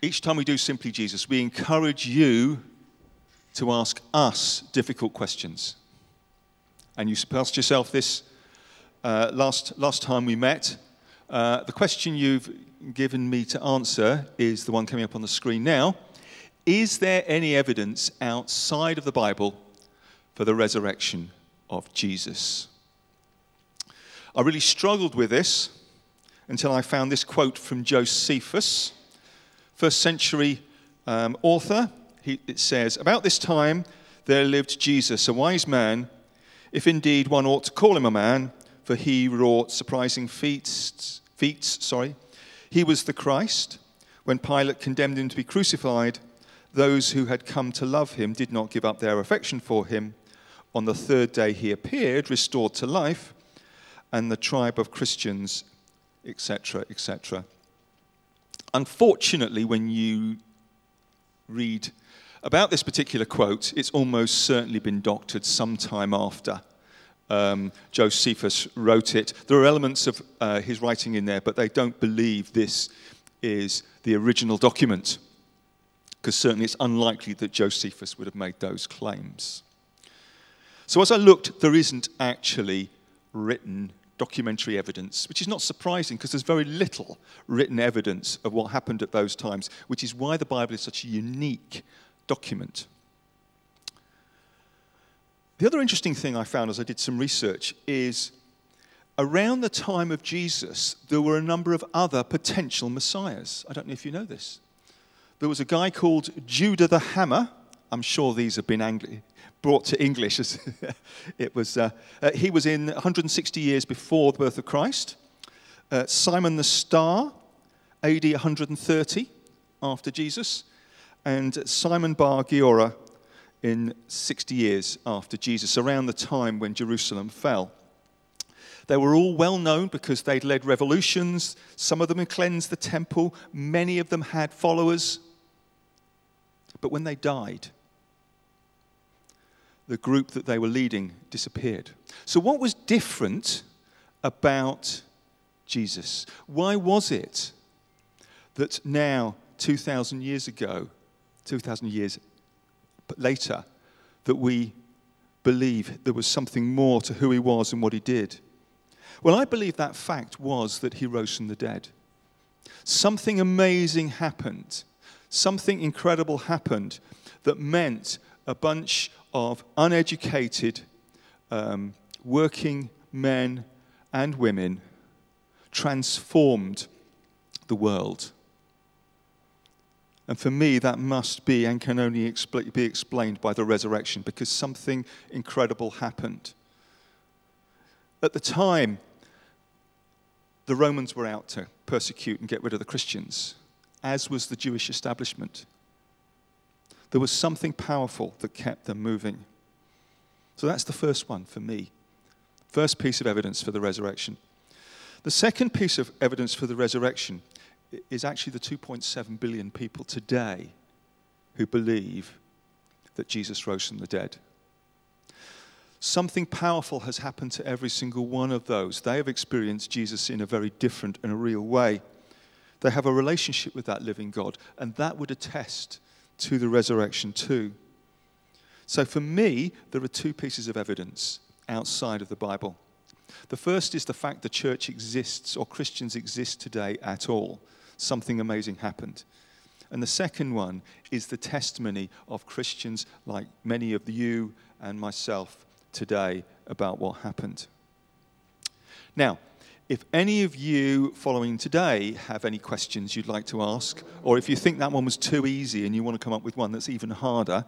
each time we do Simply Jesus, we encourage you to ask us difficult questions. And you asked yourself this uh, last, last time we met. Uh, the question you've given me to answer is the one coming up on the screen now. Is there any evidence outside of the Bible for the resurrection of Jesus? I really struggled with this until I found this quote from Josephus, first century um, author. He, it says, About this time there lived Jesus, a wise man, if indeed one ought to call him a man, for he wrought surprising feats. feats sorry. He was the Christ. When Pilate condemned him to be crucified, those who had come to love him did not give up their affection for him. On the third day he appeared, restored to life, and the tribe of Christians etc., etc. Unfortunately, when you read about this particular quote, it's almost certainly been doctored sometime after um, Josephus wrote it. There are elements of uh, his writing in there, but they don't believe this is the original document, because certainly it's unlikely that Josephus would have made those claims. So as I looked, there isn't actually written documentary evidence, which is not surprising because there's very little written evidence of what happened at those times, which is why the Bible is such a unique document. The other interesting thing I found as I did some research is around the time of Jesus, there were a number of other potential messiahs. I don't know if you know this. There was a guy called Judah the Hammer. I'm sure these have been Angli- brought to English. it was, uh, uh, he was in 160 years before the birth of Christ. Uh, Simon the Star, AD 130 after Jesus. And Simon Bar Giora in 60 years after Jesus, around the time when Jerusalem fell. They were all well known because they'd led revolutions. Some of them had cleansed the temple. Many of them had followers. But when they died, the group that they were leading disappeared. So, what was different about Jesus? Why was it that now, 2,000 years ago, 2,000 years later, that we believe there was something more to who he was and what he did? Well, I believe that fact was that he rose from the dead. Something amazing happened. Something incredible happened that meant a bunch of uneducated um, working men and women transformed the world. And for me, that must be and can only expl- be explained by the resurrection because something incredible happened. At the time, the Romans were out to persecute and get rid of the Christians, as was the Jewish establishment. There was something powerful that kept them moving. So that's the first one for me. First piece of evidence for the resurrection. The second piece of evidence for the resurrection is actually the 2.7 billion people today who believe that Jesus rose from the dead. Something powerful has happened to every single one of those. They have experienced Jesus in a very different and a real way. They have a relationship with that living God, and that would attest to the resurrection too. So for me, there are two pieces of evidence outside of the Bible. The first is the fact the church exists or Christians exist today at all. Something amazing happened. And the second one is the testimony of Christians like many of you and myself today about what happened. Now, if any of you following today have any questions you'd like to ask, or if you think that one was too easy and you want to come up with one that's even harder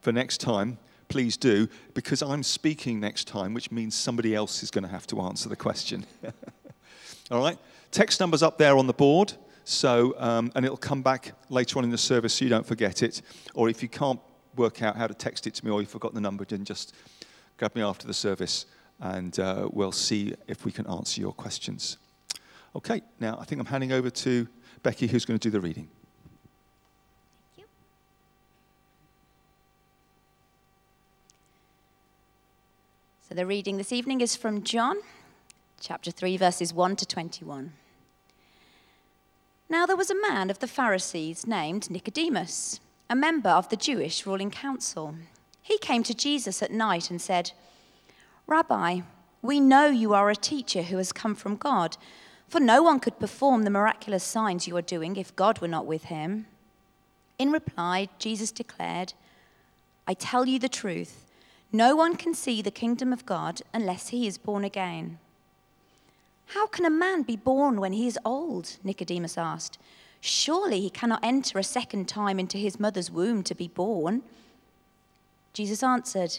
for next time, please do, because I'm speaking next time, which means somebody else is going to have to answer the question. All right? Text number's up there on the board, so, um, and it'll come back later on in the service so you don't forget it. Or if you can't work out how to text it to me or you've forgotten the number, then just grab me after the service and uh, we'll see if we can answer your questions. Okay, now I think I'm handing over to Becky, who's going to do the reading. Thank you. So the reading this evening is from John chapter 3, verses 1 to 21. Now there was a man of the Pharisees named Nicodemus, a member of the Jewish ruling council. He came to Jesus at night and said, Rabbi, we know you are a teacher who has come from God, for no one could perform the miraculous signs you are doing if God were not with him. In reply, Jesus declared, I tell you the truth. No one can see the kingdom of God unless he is born again. How can a man be born when he is old? Nicodemus asked. Surely he cannot enter a second time into his mother's womb to be born. Jesus answered,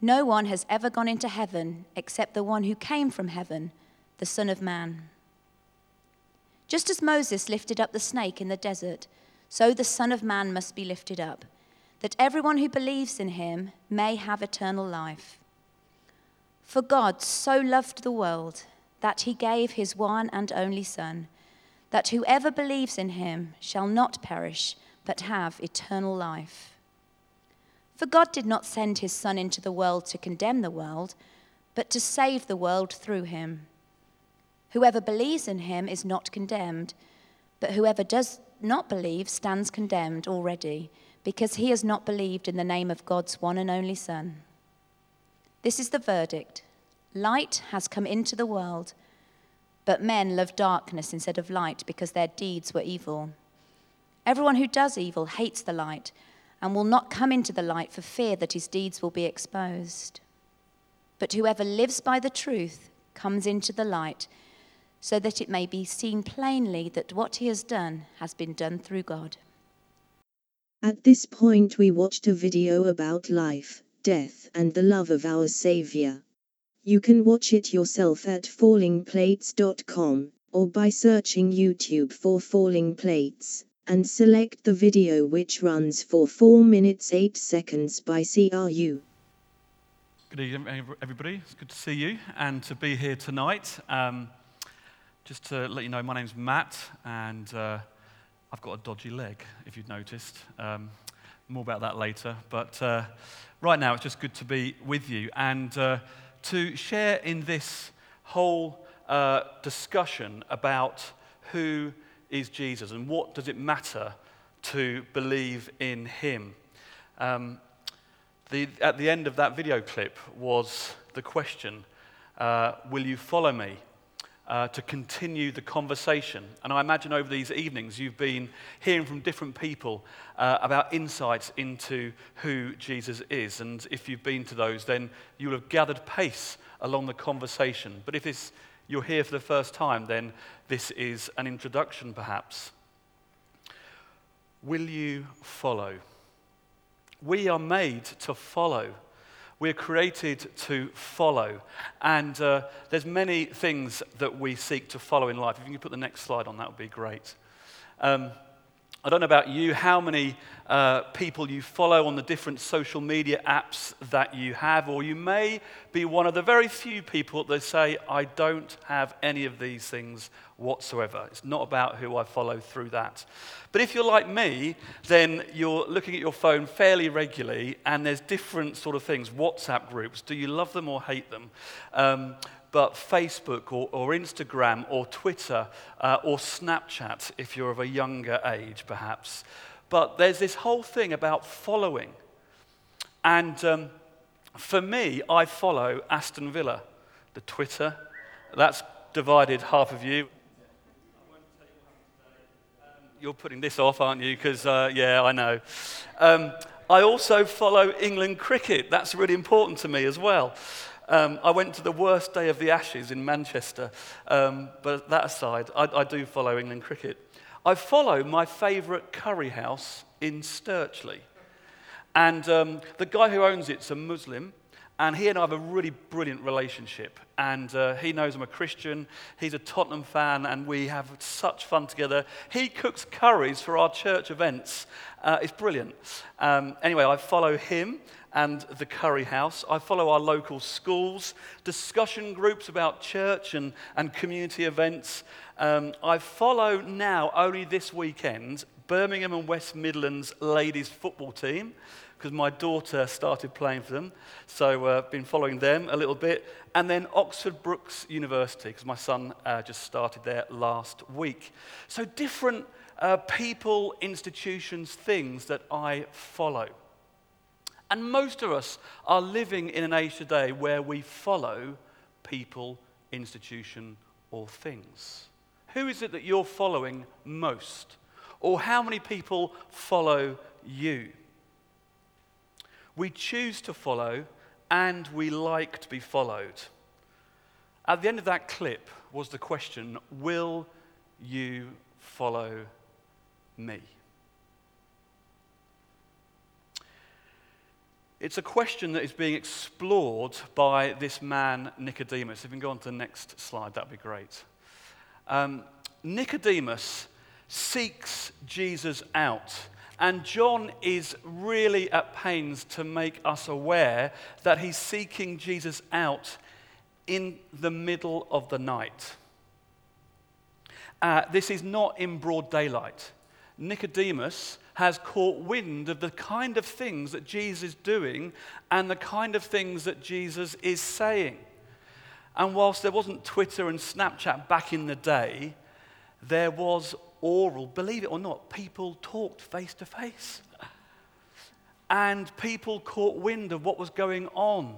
No one has ever gone into heaven except the one who came from heaven, the Son of Man. Just as Moses lifted up the snake in the desert, so the Son of Man must be lifted up, that everyone who believes in him may have eternal life. For God so loved the world that he gave his one and only Son that whoever believes in him shall not perish, but have eternal life. For God did not send his Son into the world to condemn the world, but to save the world through him. Whoever believes in him is not condemned, but whoever does not believe stands condemned already, because he has not believed in the name of God's one and only Son. This is the verdict light has come into the world but men love darkness instead of light because their deeds were evil. Everyone who does evil hates the light and will not come into the light for fear that his deeds will be exposed. But whoever lives by the truth comes into the light so that it may be seen plainly that what he has done has been done through God. At this point, we watched a video about life, death, and the love of our Savior. You can watch it yourself at fallingplates.com, or by searching YouTube for Falling Plates, and select the video which runs for 4 minutes 8 seconds by CRU. Good evening, everybody. It's good to see you and to be here tonight. Um, just to let you know, my name's Matt, and uh, I've got a dodgy leg, if you've noticed. Um, more about that later. But uh, right now, it's just good to be with you. And uh, to share in this whole uh, discussion about who is Jesus and what does it matter to believe in him. Um, the, at the end of that video clip was the question uh, Will you follow me? Uh, to continue the conversation. And I imagine over these evenings you've been hearing from different people uh, about insights into who Jesus is. And if you've been to those, then you'll have gathered pace along the conversation. But if this, you're here for the first time, then this is an introduction perhaps. Will you follow? We are made to follow. We're created to follow. And uh, there's many things that we seek to follow in life. If you can put the next slide on, that would be great. Um, I don't know about you, how many uh, people you follow on the different social media apps that you have, or you may be one of the very few people that say, I don't have any of these things whatsoever. It's not about who I follow through that. But if you're like me, then you're looking at your phone fairly regularly, and there's different sort of things WhatsApp groups. Do you love them or hate them? Um, but Facebook or, or Instagram or Twitter uh, or Snapchat if you're of a younger age, perhaps. But there's this whole thing about following. And um, for me, I follow Aston Villa, the Twitter. That's divided half of you. You're putting this off, aren't you? Because, uh, yeah, I know. Um, I also follow England cricket. That's really important to me as well. Um, I went to the worst day of the Ashes in Manchester, um, but that aside, I, I do follow England cricket. I follow my favourite curry house in Stirchley. And um, the guy who owns it's a Muslim, and he and I have a really brilliant relationship. And uh, he knows I'm a Christian. He's a Tottenham fan, and we have such fun together. He cooks curries for our church events. Uh, it's brilliant. Um, anyway, I follow him and the Curry House. I follow our local schools, discussion groups about church and, and community events. Um, I follow now, only this weekend, Birmingham and West Midlands ladies football team because my daughter started playing for them. So I've uh, been following them a little bit. And then Oxford Brookes University, because my son uh, just started there last week. So different uh, people, institutions, things that I follow. And most of us are living in an age today where we follow people, institution, or things. Who is it that you're following most? Or how many people follow you? We choose to follow and we like to be followed. At the end of that clip was the question Will you follow me? It's a question that is being explored by this man, Nicodemus. If you can go on to the next slide, that'd be great. Um, Nicodemus seeks Jesus out and John is really at pains to make us aware that he's seeking Jesus out in the middle of the night. Uh, this is not in broad daylight. Nicodemus has caught wind of the kind of things that Jesus is doing and the kind of things that Jesus is saying. And whilst there wasn't Twitter and Snapchat back in the day, there was oral, believe it or not, people talked face to face. And people caught wind of what was going on.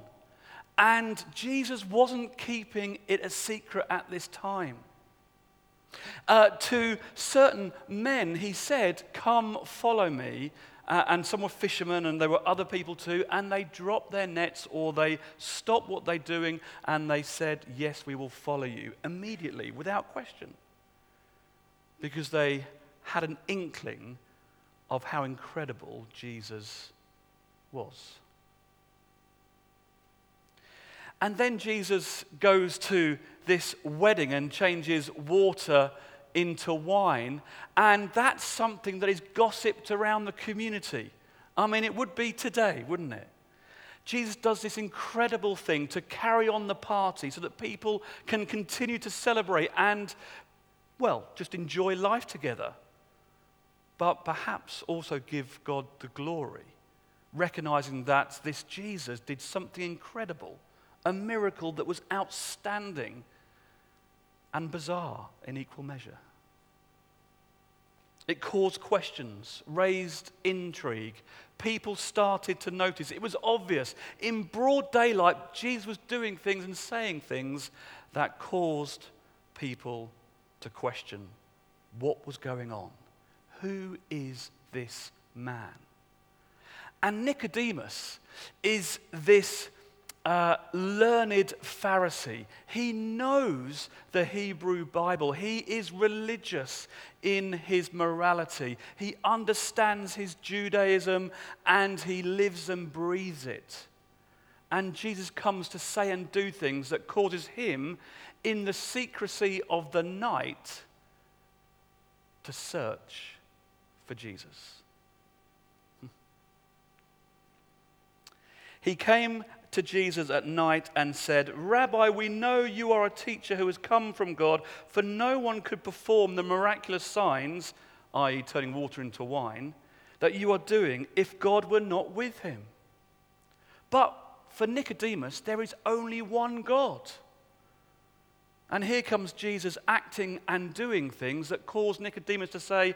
And Jesus wasn't keeping it a secret at this time. Uh, to certain men, he said, Come, follow me. Uh, and some were fishermen, and there were other people too, and they dropped their nets or they stopped what they're doing and they said, Yes, we will follow you immediately, without question because they had an inkling of how incredible Jesus was. And then Jesus goes to this wedding and changes water into wine. And that's something that is gossiped around the community. I mean, it would be today, wouldn't it? Jesus does this incredible thing to carry on the party so that people can continue to celebrate and well, just enjoy life together, but perhaps also give God the glory, recognizing that this Jesus did something incredible, a miracle that was outstanding and bizarre in equal measure. It caused questions, raised intrigue. People started to notice. It was obvious. In broad daylight, Jesus was doing things and saying things that caused people to question what was going on. Who is this man? And Nicodemus is this uh, learned Pharisee. He knows the Hebrew Bible. He is religious in his morality. He understands his Judaism and he lives and breathes it. And Jesus comes to say and do things that causes him in the secrecy of the night to search for Jesus. He came to Jesus at night and said, Rabbi, we know you are a teacher who has come from God, for no one could perform the miraculous signs, i.e., turning water into wine, that you are doing if God were not with him. But for Nicodemus, there is only one God. And here comes Jesus acting and doing things that cause Nicodemus to say,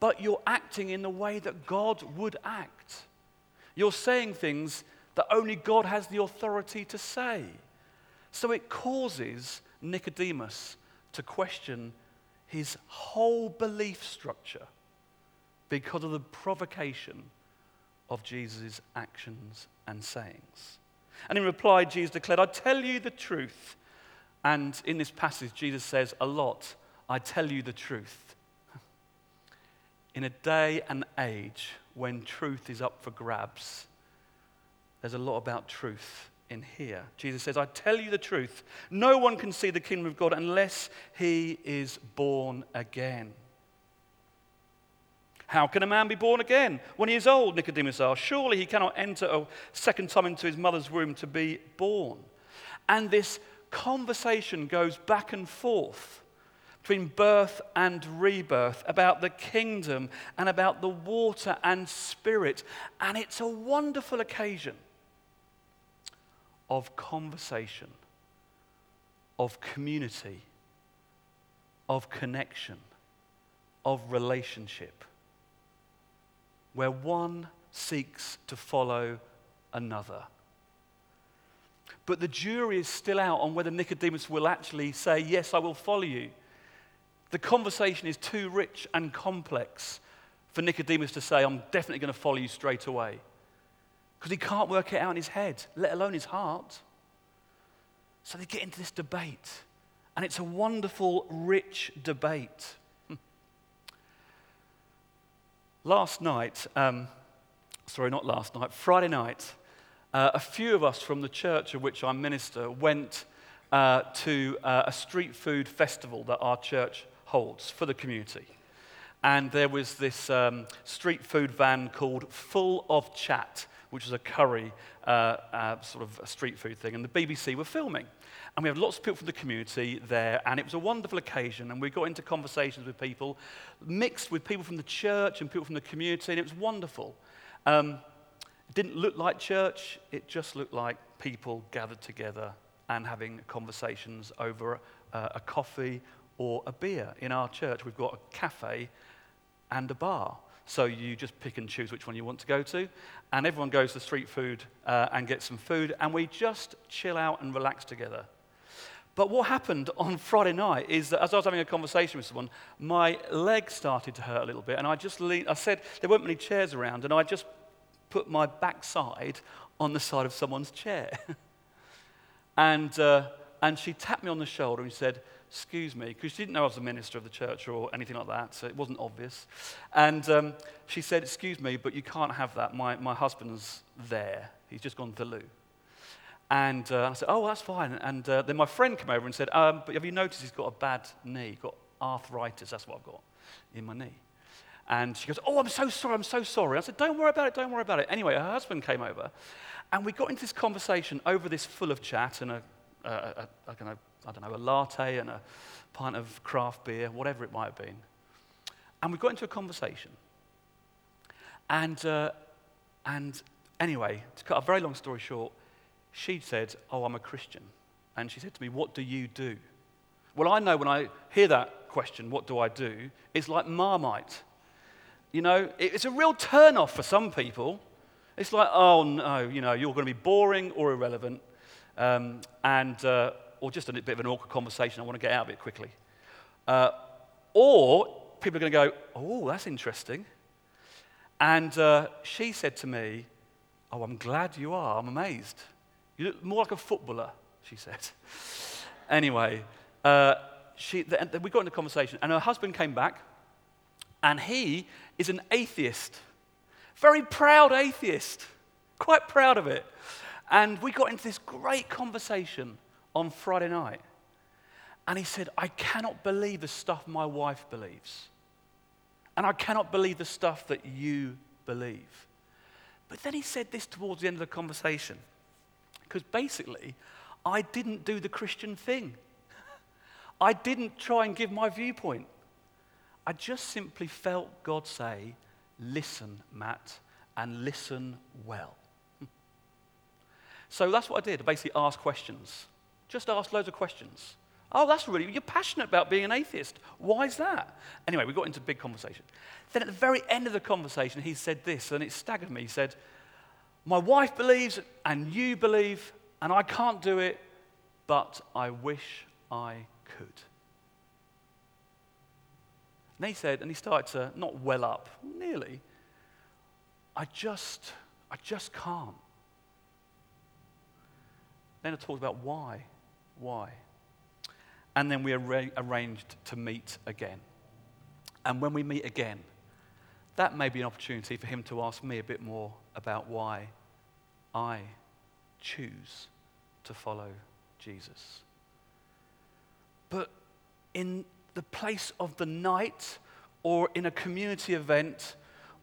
But you're acting in the way that God would act. You're saying things that only God has the authority to say. So it causes Nicodemus to question his whole belief structure because of the provocation of Jesus' actions and sayings. And in reply, Jesus declared, I tell you the truth. And in this passage, Jesus says a lot, I tell you the truth. In a day and age when truth is up for grabs, there's a lot about truth in here. Jesus says, I tell you the truth. No one can see the kingdom of God unless he is born again. How can a man be born again when he is old? Nicodemus asked. Surely he cannot enter a second time into his mother's womb to be born. And this conversation goes back and forth between birth and rebirth about the kingdom and about the water and spirit. And it's a wonderful occasion of conversation, of community, of connection, of relationship where one seeks to follow another. But the jury is still out on whether Nicodemus will actually say, Yes, I will follow you. The conversation is too rich and complex for Nicodemus to say, I'm definitely going to follow you straight away. Because he can't work it out in his head, let alone his heart. So they get into this debate. And it's a wonderful, rich debate. Last night, um, sorry, not last night, Friday night, uh, a few of us from the church of which I minister went uh, to uh, a street food festival that our church holds for the community. And there was this um, street food van called Full of Chat, which was a curry uh, uh, sort of street food thing. And the BBC were filming. And we had lots of people from the community there, and it was a wonderful occasion. And we got into conversations with people, mixed with people from the church and people from the community, and it was wonderful. Um, it didn't look like church, it just looked like people gathered together and having conversations over uh, a coffee or a beer. In our church, we've got a cafe and a bar. So you just pick and choose which one you want to go to. And everyone goes to street food uh, and gets some food, and we just chill out and relax together. But what happened on Friday night is that as I was having a conversation with someone, my leg started to hurt a little bit. And I just leaned, I said, there weren't many chairs around, and I just put my backside on the side of someone's chair. and, uh, and she tapped me on the shoulder and said, Excuse me, because she didn't know I was a minister of the church or anything like that, so it wasn't obvious. And um, she said, Excuse me, but you can't have that. My, my husband's there. He's just gone to the loo. And uh, I said, oh, that's fine. And uh, then my friend came over and said, um, but have you noticed he's got a bad knee? Got arthritis, that's what I've got in my knee. And she goes, oh, I'm so sorry, I'm so sorry. I said, don't worry about it, don't worry about it. Anyway, her husband came over, and we got into this conversation over this full of chat and a, a, a, a kind of, I don't know, a latte and a pint of craft beer, whatever it might have been. And we got into a conversation. And, uh, and anyway, to cut a very long story short, she said, Oh, I'm a Christian. And she said to me, What do you do? Well, I know when I hear that question, What do I do? It's like Marmite. You know, it's a real turn off for some people. It's like, Oh, no, you know, you're going to be boring or irrelevant, um, and, uh, or just a bit of an awkward conversation. I want to get out of it quickly. Uh, or people are going to go, Oh, that's interesting. And uh, she said to me, Oh, I'm glad you are. I'm amazed. You look more like a footballer, she said. anyway, uh, she, the, the, we got into conversation, and her husband came back, and he is an atheist. Very proud atheist. Quite proud of it. And we got into this great conversation on Friday night. And he said, I cannot believe the stuff my wife believes. And I cannot believe the stuff that you believe. But then he said this towards the end of the conversation. Because basically, I didn't do the Christian thing. I didn't try and give my viewpoint. I just simply felt God say, Listen, Matt, and listen well. So that's what I did. I basically asked questions. Just asked loads of questions. Oh, that's really, you're passionate about being an atheist. Why is that? Anyway, we got into a big conversation. Then at the very end of the conversation, he said this, and it staggered me. He said, my wife believes, and you believe, and I can't do it, but I wish I could. And he said, and he started to not well up, nearly. I just, I just can't. Then I talked about why. Why? And then we arra- arranged to meet again. And when we meet again, that may be an opportunity for him to ask me a bit more about why I choose to follow Jesus. But in the place of the night or in a community event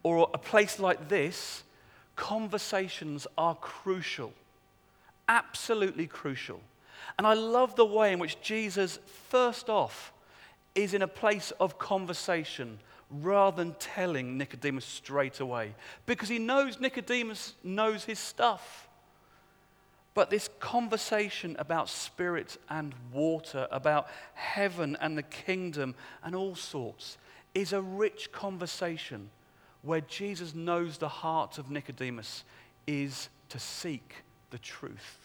or a place like this, conversations are crucial. Absolutely crucial. And I love the way in which Jesus, first off, is in a place of conversation rather than telling Nicodemus straight away. Because he knows Nicodemus knows his stuff. But this conversation about spirit and water, about heaven and the kingdom and all sorts, is a rich conversation where Jesus knows the heart of Nicodemus is to seek the truth.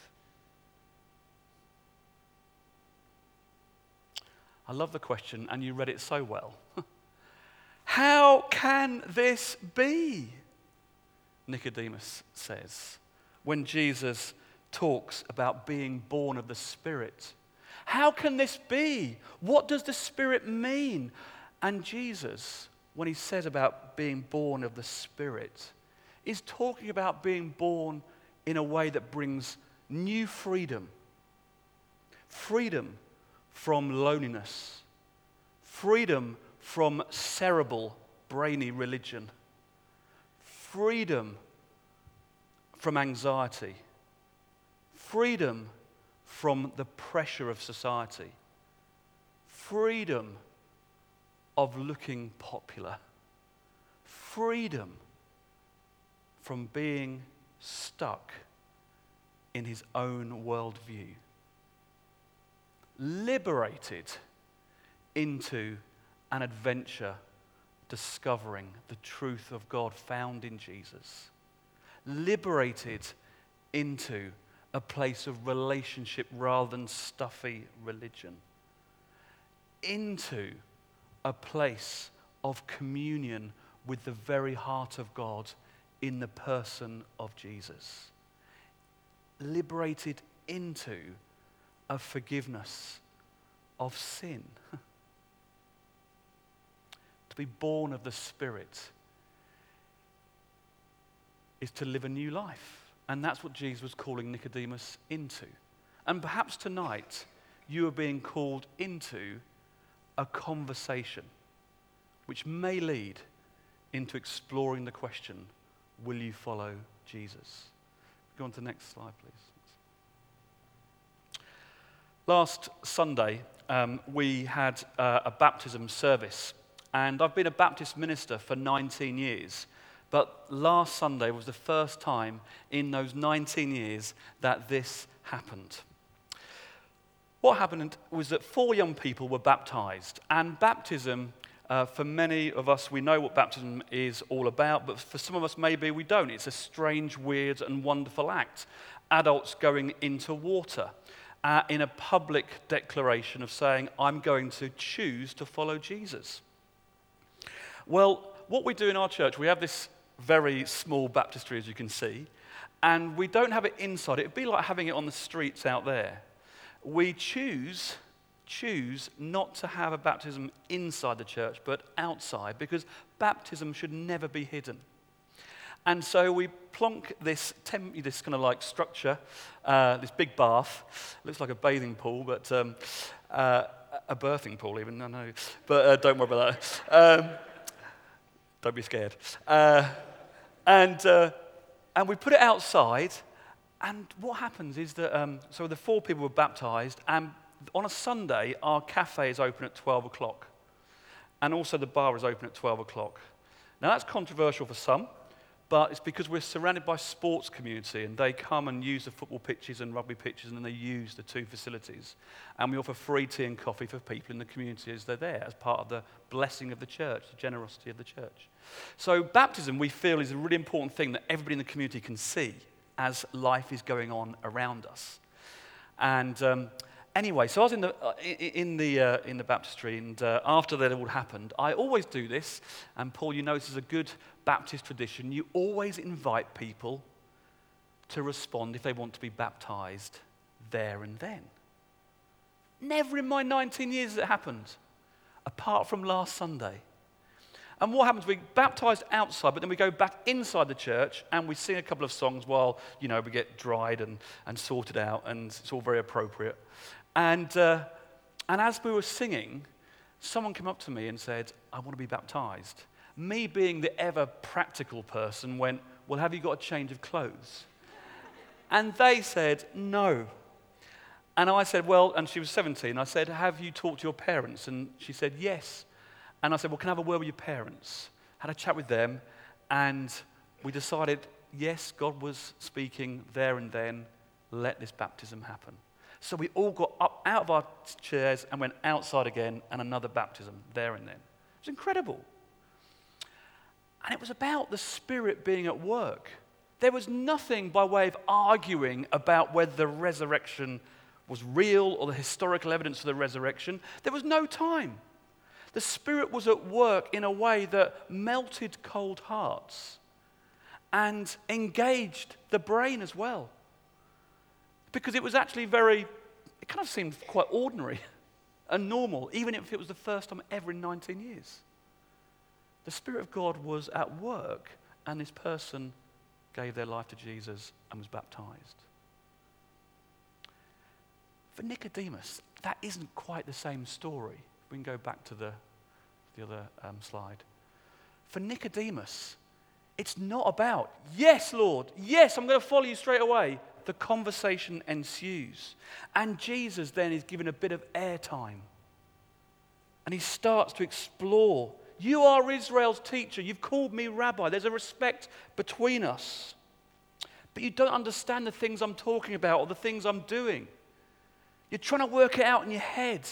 I love the question, and you read it so well. How can this be? Nicodemus says when Jesus talks about being born of the Spirit. How can this be? What does the Spirit mean? And Jesus, when he says about being born of the Spirit, is talking about being born in a way that brings new freedom. Freedom from loneliness, freedom from cerebral, brainy religion, freedom from anxiety, freedom from the pressure of society, freedom of looking popular, freedom from being stuck in his own worldview liberated into an adventure discovering the truth of God found in Jesus, liberated into a place of relationship rather than stuffy religion, into a place of communion with the very heart of God in the person of Jesus, liberated into of forgiveness of sin. to be born of the Spirit is to live a new life. And that's what Jesus was calling Nicodemus into. And perhaps tonight you are being called into a conversation which may lead into exploring the question will you follow Jesus? Go on to the next slide, please. Last Sunday, um, we had uh, a baptism service, and I've been a Baptist minister for 19 years. But last Sunday was the first time in those 19 years that this happened. What happened was that four young people were baptized, and baptism, uh, for many of us, we know what baptism is all about, but for some of us, maybe we don't. It's a strange, weird, and wonderful act. Adults going into water uh, in a public declaration of saying, I'm going to choose to follow Jesus. Well, what we do in our church, we have this very small baptistry, as you can see, and we don't have it inside. It would be like having it on the streets out there. We choose choose not to have a baptism inside the church but outside because baptism should never be hidden. And so we plonk this, temp- this kind of like structure, uh, this big bath. It Looks like a bathing pool, but um, uh, a birthing pool, even. I know. But uh, don't worry about that. Um, don't be scared. Uh, and, uh, and we put it outside. And what happens is that, um, so the four people were baptized, and on a Sunday, our cafe is open at 12 o'clock. And also the bar is open at 12 o'clock. Now, that's controversial for some but it's because we're surrounded by sports community and they come and use the football pitches and rugby pitches and then they use the two facilities. And we offer free tea and coffee for people in the community as they're there as part of the blessing of the church, the generosity of the church. So baptism, we feel, is a really important thing that everybody in the community can see as life is going on around us. And um, Anyway, so I was in the, uh, in the, uh, in the baptistry, and uh, after that all happened, I always do this, and Paul, you know this is a good Baptist tradition. You always invite people to respond if they want to be baptized there and then. Never in my 19 years has it happened, apart from last Sunday. And what happens? We baptized outside, but then we go back inside the church and we sing a couple of songs while, you know, we get dried and, and sorted out, and it's all very appropriate. And, uh, and as we were singing, someone came up to me and said, I want to be baptized. Me, being the ever practical person, went, Well, have you got a change of clothes? And they said, No. And I said, Well, and she was 17. I said, Have you talked to your parents? And she said, Yes. And I said, Well, can I have a word with your parents? Had a chat with them, and we decided, yes, God was speaking there and then. Let this baptism happen. So we all got up out of our chairs and went outside again, and another baptism there and then. It was incredible. And it was about the Spirit being at work. There was nothing by way of arguing about whether the resurrection was real or the historical evidence for the resurrection. There was no time. The Spirit was at work in a way that melted cold hearts and engaged the brain as well. Because it was actually very, it kind of seemed quite ordinary and normal, even if it was the first time ever in 19 years. The Spirit of God was at work, and this person gave their life to Jesus and was baptized. For Nicodemus, that isn't quite the same story. We can go back to the, the other um, slide. For Nicodemus, it's not about, yes, Lord, yes, I'm going to follow you straight away. The conversation ensues. And Jesus then is given a bit of airtime. And he starts to explore. You are Israel's teacher. You've called me rabbi. There's a respect between us. But you don't understand the things I'm talking about or the things I'm doing. You're trying to work it out in your head,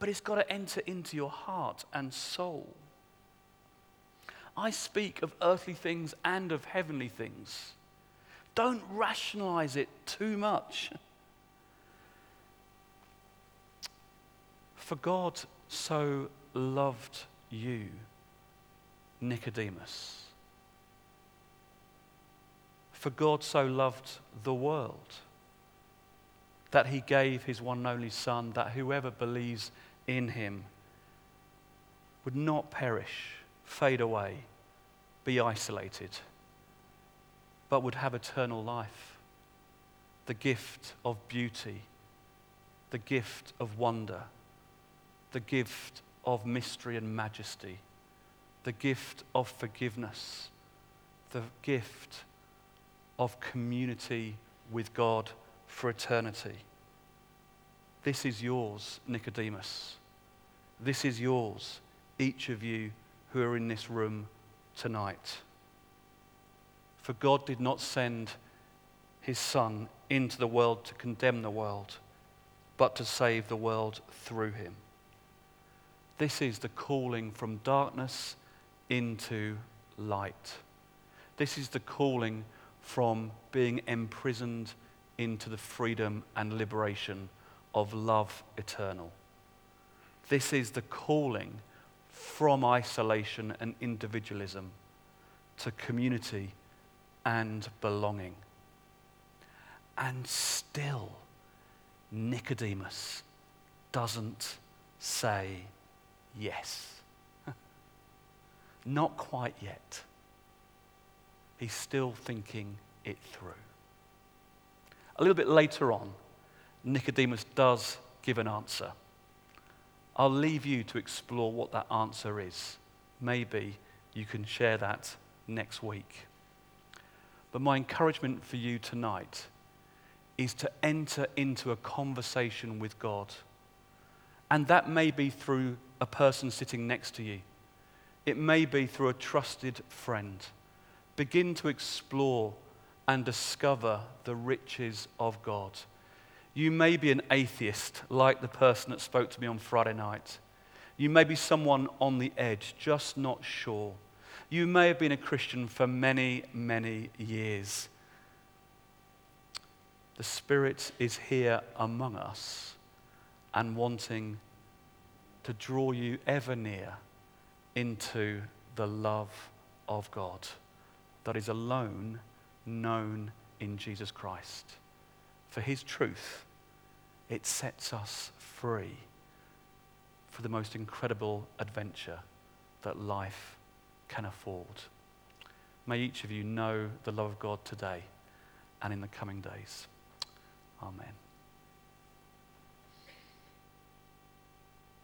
but it's got to enter into your heart and soul. I speak of earthly things and of heavenly things. Don't rationalize it too much. For God so loved you, Nicodemus. For God so loved the world that he gave his one and only Son, that whoever believes in him would not perish, fade away, be isolated, but would have eternal life. The gift of beauty, the gift of wonder, the gift of mystery and majesty, the gift of forgiveness, the gift of community with God for eternity. This is yours, Nicodemus. This is yours, each of you who are in this room tonight. For God did not send his Son into the world to condemn the world, but to save the world through him. This is the calling from darkness into light. This is the calling from being imprisoned into the freedom and liberation of love eternal. This is the calling from isolation and individualism to community and belonging. And still, Nicodemus doesn't say yes. Not quite yet. He's still thinking it through. A little bit later on, Nicodemus does give an answer. I'll leave you to explore what that answer is. Maybe you can share that next week. But my encouragement for you tonight is to enter into a conversation with God. And that may be through a person sitting next to you, it may be through a trusted friend. Begin to explore and discover the riches of God. You may be an atheist, like the person that spoke to me on Friday night. You may be someone on the edge, just not sure. You may have been a Christian for many, many years. The Spirit is here among us and wanting to draw you ever near into the love of God that is alone known in Jesus Christ. For his truth, it sets us free for the most incredible adventure that life can afford. May each of you know the love of God today and in the coming days. Amen.